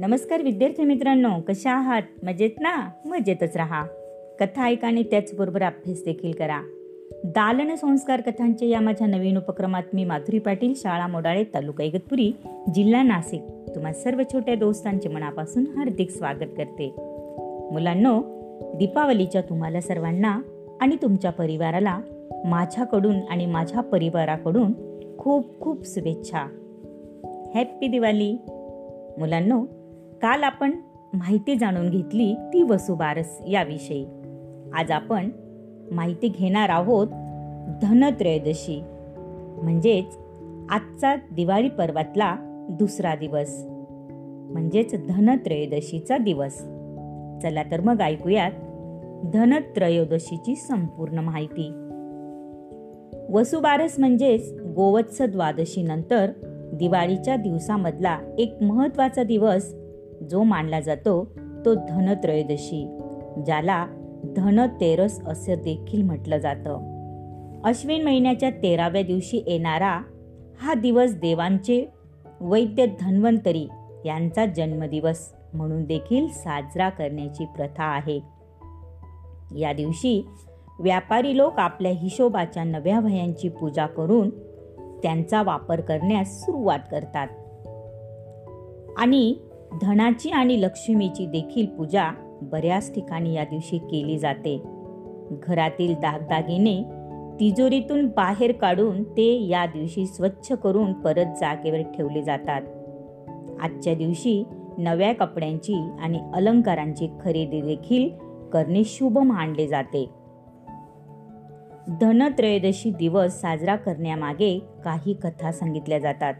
नमस्कार विद्यार्थी मित्रांनो कशा आहात? मजेत ना? मजेतच राहा. कथा ऐका आणि त्याचबरोबर अभ्यास देखील करा. दालन संस्कार कथांचे या माझ्या नवीन उपक्रमात मी माधुरी पाटील शाळा मोडाळे तालुका इगतपुरी जिल्हा नाशिक तुम्हा सर्व छोट्या दोस्तांचे मनापासून हार्दिक स्वागत करते. मुलांनो दीपावलीच्या तुम्हाला सर्वांना आणि तुमच्या परिवाराला माझ्याकडून आणि माझ्या परिवाराकडून खूप खूप शुभेच्छा. हॅप्पी दिवाळी. मुलांनो काल आपण माहिती जाणून घेतली ती वसुबारस याविषयी. आज आपण माहिती घेणार आहोत धनत्रयोदशी म्हणजेच आजचा दिवाळी पर्वातला दुसरा दिवस म्हणजेच धनत्रयोदशीचा दिवस. चला तर मग ऐकूयात धनत्रयोदशीची संपूर्ण माहिती. वसुबारस म्हणजेच गोवत्स द्वादशीनंतर दिवाळीच्या दिवसामधला एक महत्त्वाचा दिवस जो मानला जातो तो धनत्रयोदशी ज्याला धनतेरस असं देखील म्हटलं जातं. अश्विन महिन्याच्या तेराव्या दिवशी येणारा हा दिवस देवांचे वैद्य धन्वंतरी यांचा जन्मदिवस म्हणून देखील साजरा करण्याची प्रथा आहे. या दिवशी व्यापारी लोक आपल्या हिशोबाच्या नव्या वह्यांची पूजा करून त्यांचा वापर करण्यास सुरुवात करतात. आणि धनाची आणि लक्ष्मीची देखील पूजा बऱ्याच ठिकाणी या दिवशी केली जाते. घरातील दागदागिने तिजोरीतून बाहेर काढून ते या दिवशी स्वच्छ करून परत जागेवर ठेवले जातात. आजच्या दिवशी नव्या कपड्यांची आणि अलंकारांची खरेदी देखील करणे शुभ मानले जाते. धनत्रयोदशी दिवस साजरा करण्यामागे काही कथा सांगितल्या जातात.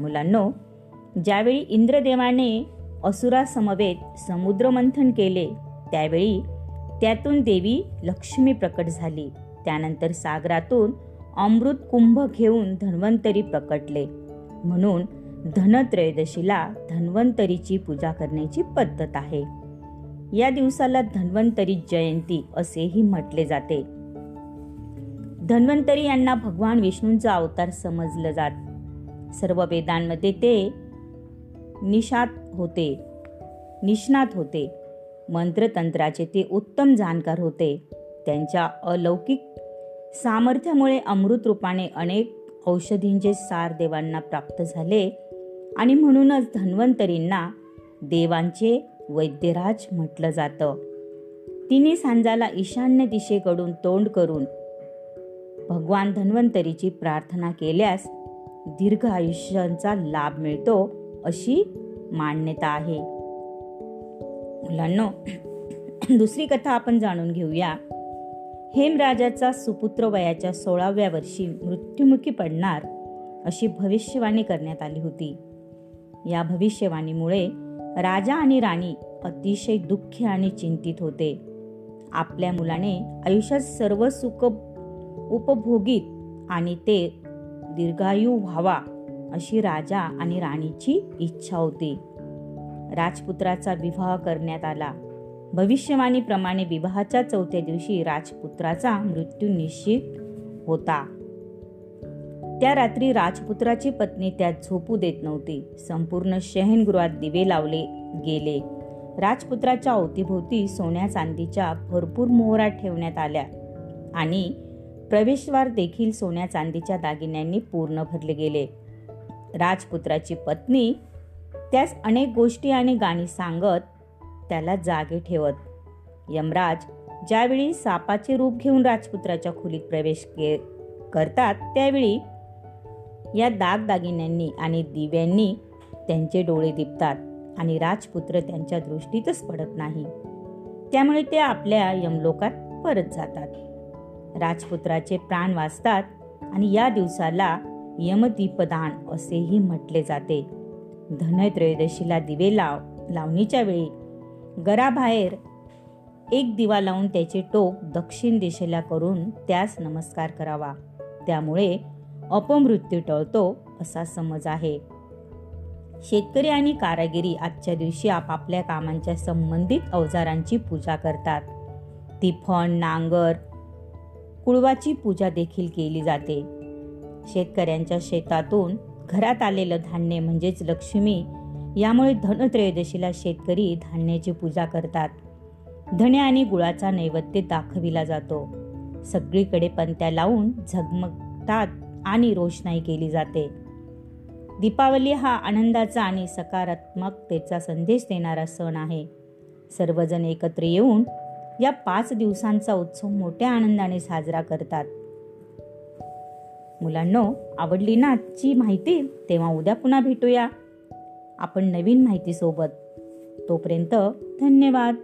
मुलांनो ज्यावेळी इंद्रदेवाने असुरासमवेत समुद्रमंथन केले त्यावेळी त्यातून देवी लक्ष्मी प्रकट झाली. त्यानंतर सागरातून अमृत कुंभ घेऊन धन्वंतरी प्रकटले. म्हणून धनत्रयोदशीला धन्वंतरीची पूजा करण्याची पद्धत आहे. या दिवसाला धन्वंतरी जयंती असेही म्हटले जाते. धन्वंतरी यांना भगवान विष्णूंचा अवतार समजलं जात. सर्व वेदांमध्ये ते निशात होते. निष्णात होते. मंत्रतंत्राचे ते उत्तम जाणकार होते. त्यांच्या अलौकिक सामर्थ्यामुळे अमृत रूपाने अनेक औषधींचे सार देवांना प्राप्त झाले आणि म्हणूनच धन्वंतरींना देवांचे वैद्यराज म्हटलं जातं. तिने सांजाला ईशान्य दिशेकडून तोंड करून भगवान धन्वंतरीची प्रार्थना केल्यास दीर्घ आयुष्यांचा लाभ मिळतो अशी मान्यता आहे. मुलांनो दुसरी कथा आपण जाणून घेऊया. हेमराजाचा सुपुत्र वयाच्या सोळाव्या वर्षी मृत्युमुखी पडणार अशी भविष्यवाणी करण्यात आली होती. या भविष्यवाणीमुळे राजा आणि राणी अतिशय दुःखी आणि चिंतित होते. आपल्या मुलाने आयुष्यात सर्व सुख उपभोगीत आणि ते दीर्घायू व्हावा अशी राजा आणि राणीची इच्छा होती. राजपुत्राचा विवाह करण्यात आला. भविष्यवाणीप्रमाणे विवाहाच्या चौथ्या दिवशी राजपुत्राचा मृत्यू निश्चित होता. त्या रात्री राजपुत्राची पत्नी त्यात झोपू देत नव्हती. संपूर्ण शयनगृहात दिवे लावले गेले. राजपुत्राच्या अवतीभोवती सोन्या चांदीच्या भरपूर मोहरा ठेवण्यात आल्या आणि प्रवेशद्वार देखील सोन्या चांदीच्या दागिन्यांनी पूर्ण भरले गेले. राजपुत्राची पत्नी त्यास अनेक गोष्टी आणि गाणी सांगत त्याला जागे ठेवत. यमराज ज्यावेळी सापाचे रूप घेऊन राजपुत्राच्या खोलीत प्रवेश के करतात त्यावेळी या दागदागिन्यांनी आणि दिव्यांनी त्यांचे डोळे दिपतात आणि राजपुत्र त्यांच्या दृष्टीतच पडत नाही. त्यामुळे ते आपल्या यमलोकात परत जातात. राजपुत्राचे प्राण वाचतात आणि या दिवसाला यमदीपदान असेही म्हटले जाते. धनत्रयोदशीला दिवे लाव लावणीच्या वेळी घराबाहेर एक दिवा लावून त्याचे टोक दक्षिण दिशेला करून त्यास नमस्कार करावा. त्यामुळे अपमृत्यू टळतो असा समज आहे. शेतकरी आणि कारागिरी आजच्या दिवशी आपापल्या कामांच्या संबंधित अवजारांची पूजा करतात. तिफण नांगर कुळवाची पूजा देखील केली जाते. शेतकऱ्यांच्या शेतातून घरात आलेलं धान्य म्हणजेच लक्ष्मी यामुळे धनत्रयोदशीला शेतकरी धान्याची पूजा करतात. धने आणि गुळाचा नैवेद्य दाखविला जातो. सगळीकडे पंत्या लावून झगमगतात आणि रोषणाई केली जाते. दीपावली हा आनंदाचा आणि सकारात्मकतेचा संदेश देणारा सण आहे. सर्वजण एकत्र येऊन या पाच दिवसांचा उत्सव मोठ्या आनंदाने साजरा करतात. मुलांनो आवडली ना आजची माहिती तेव्हा उद्या पुन्हा भेटूया. आपण नवीन माहितीसोबत. तोपर्यंत धन्यवाद.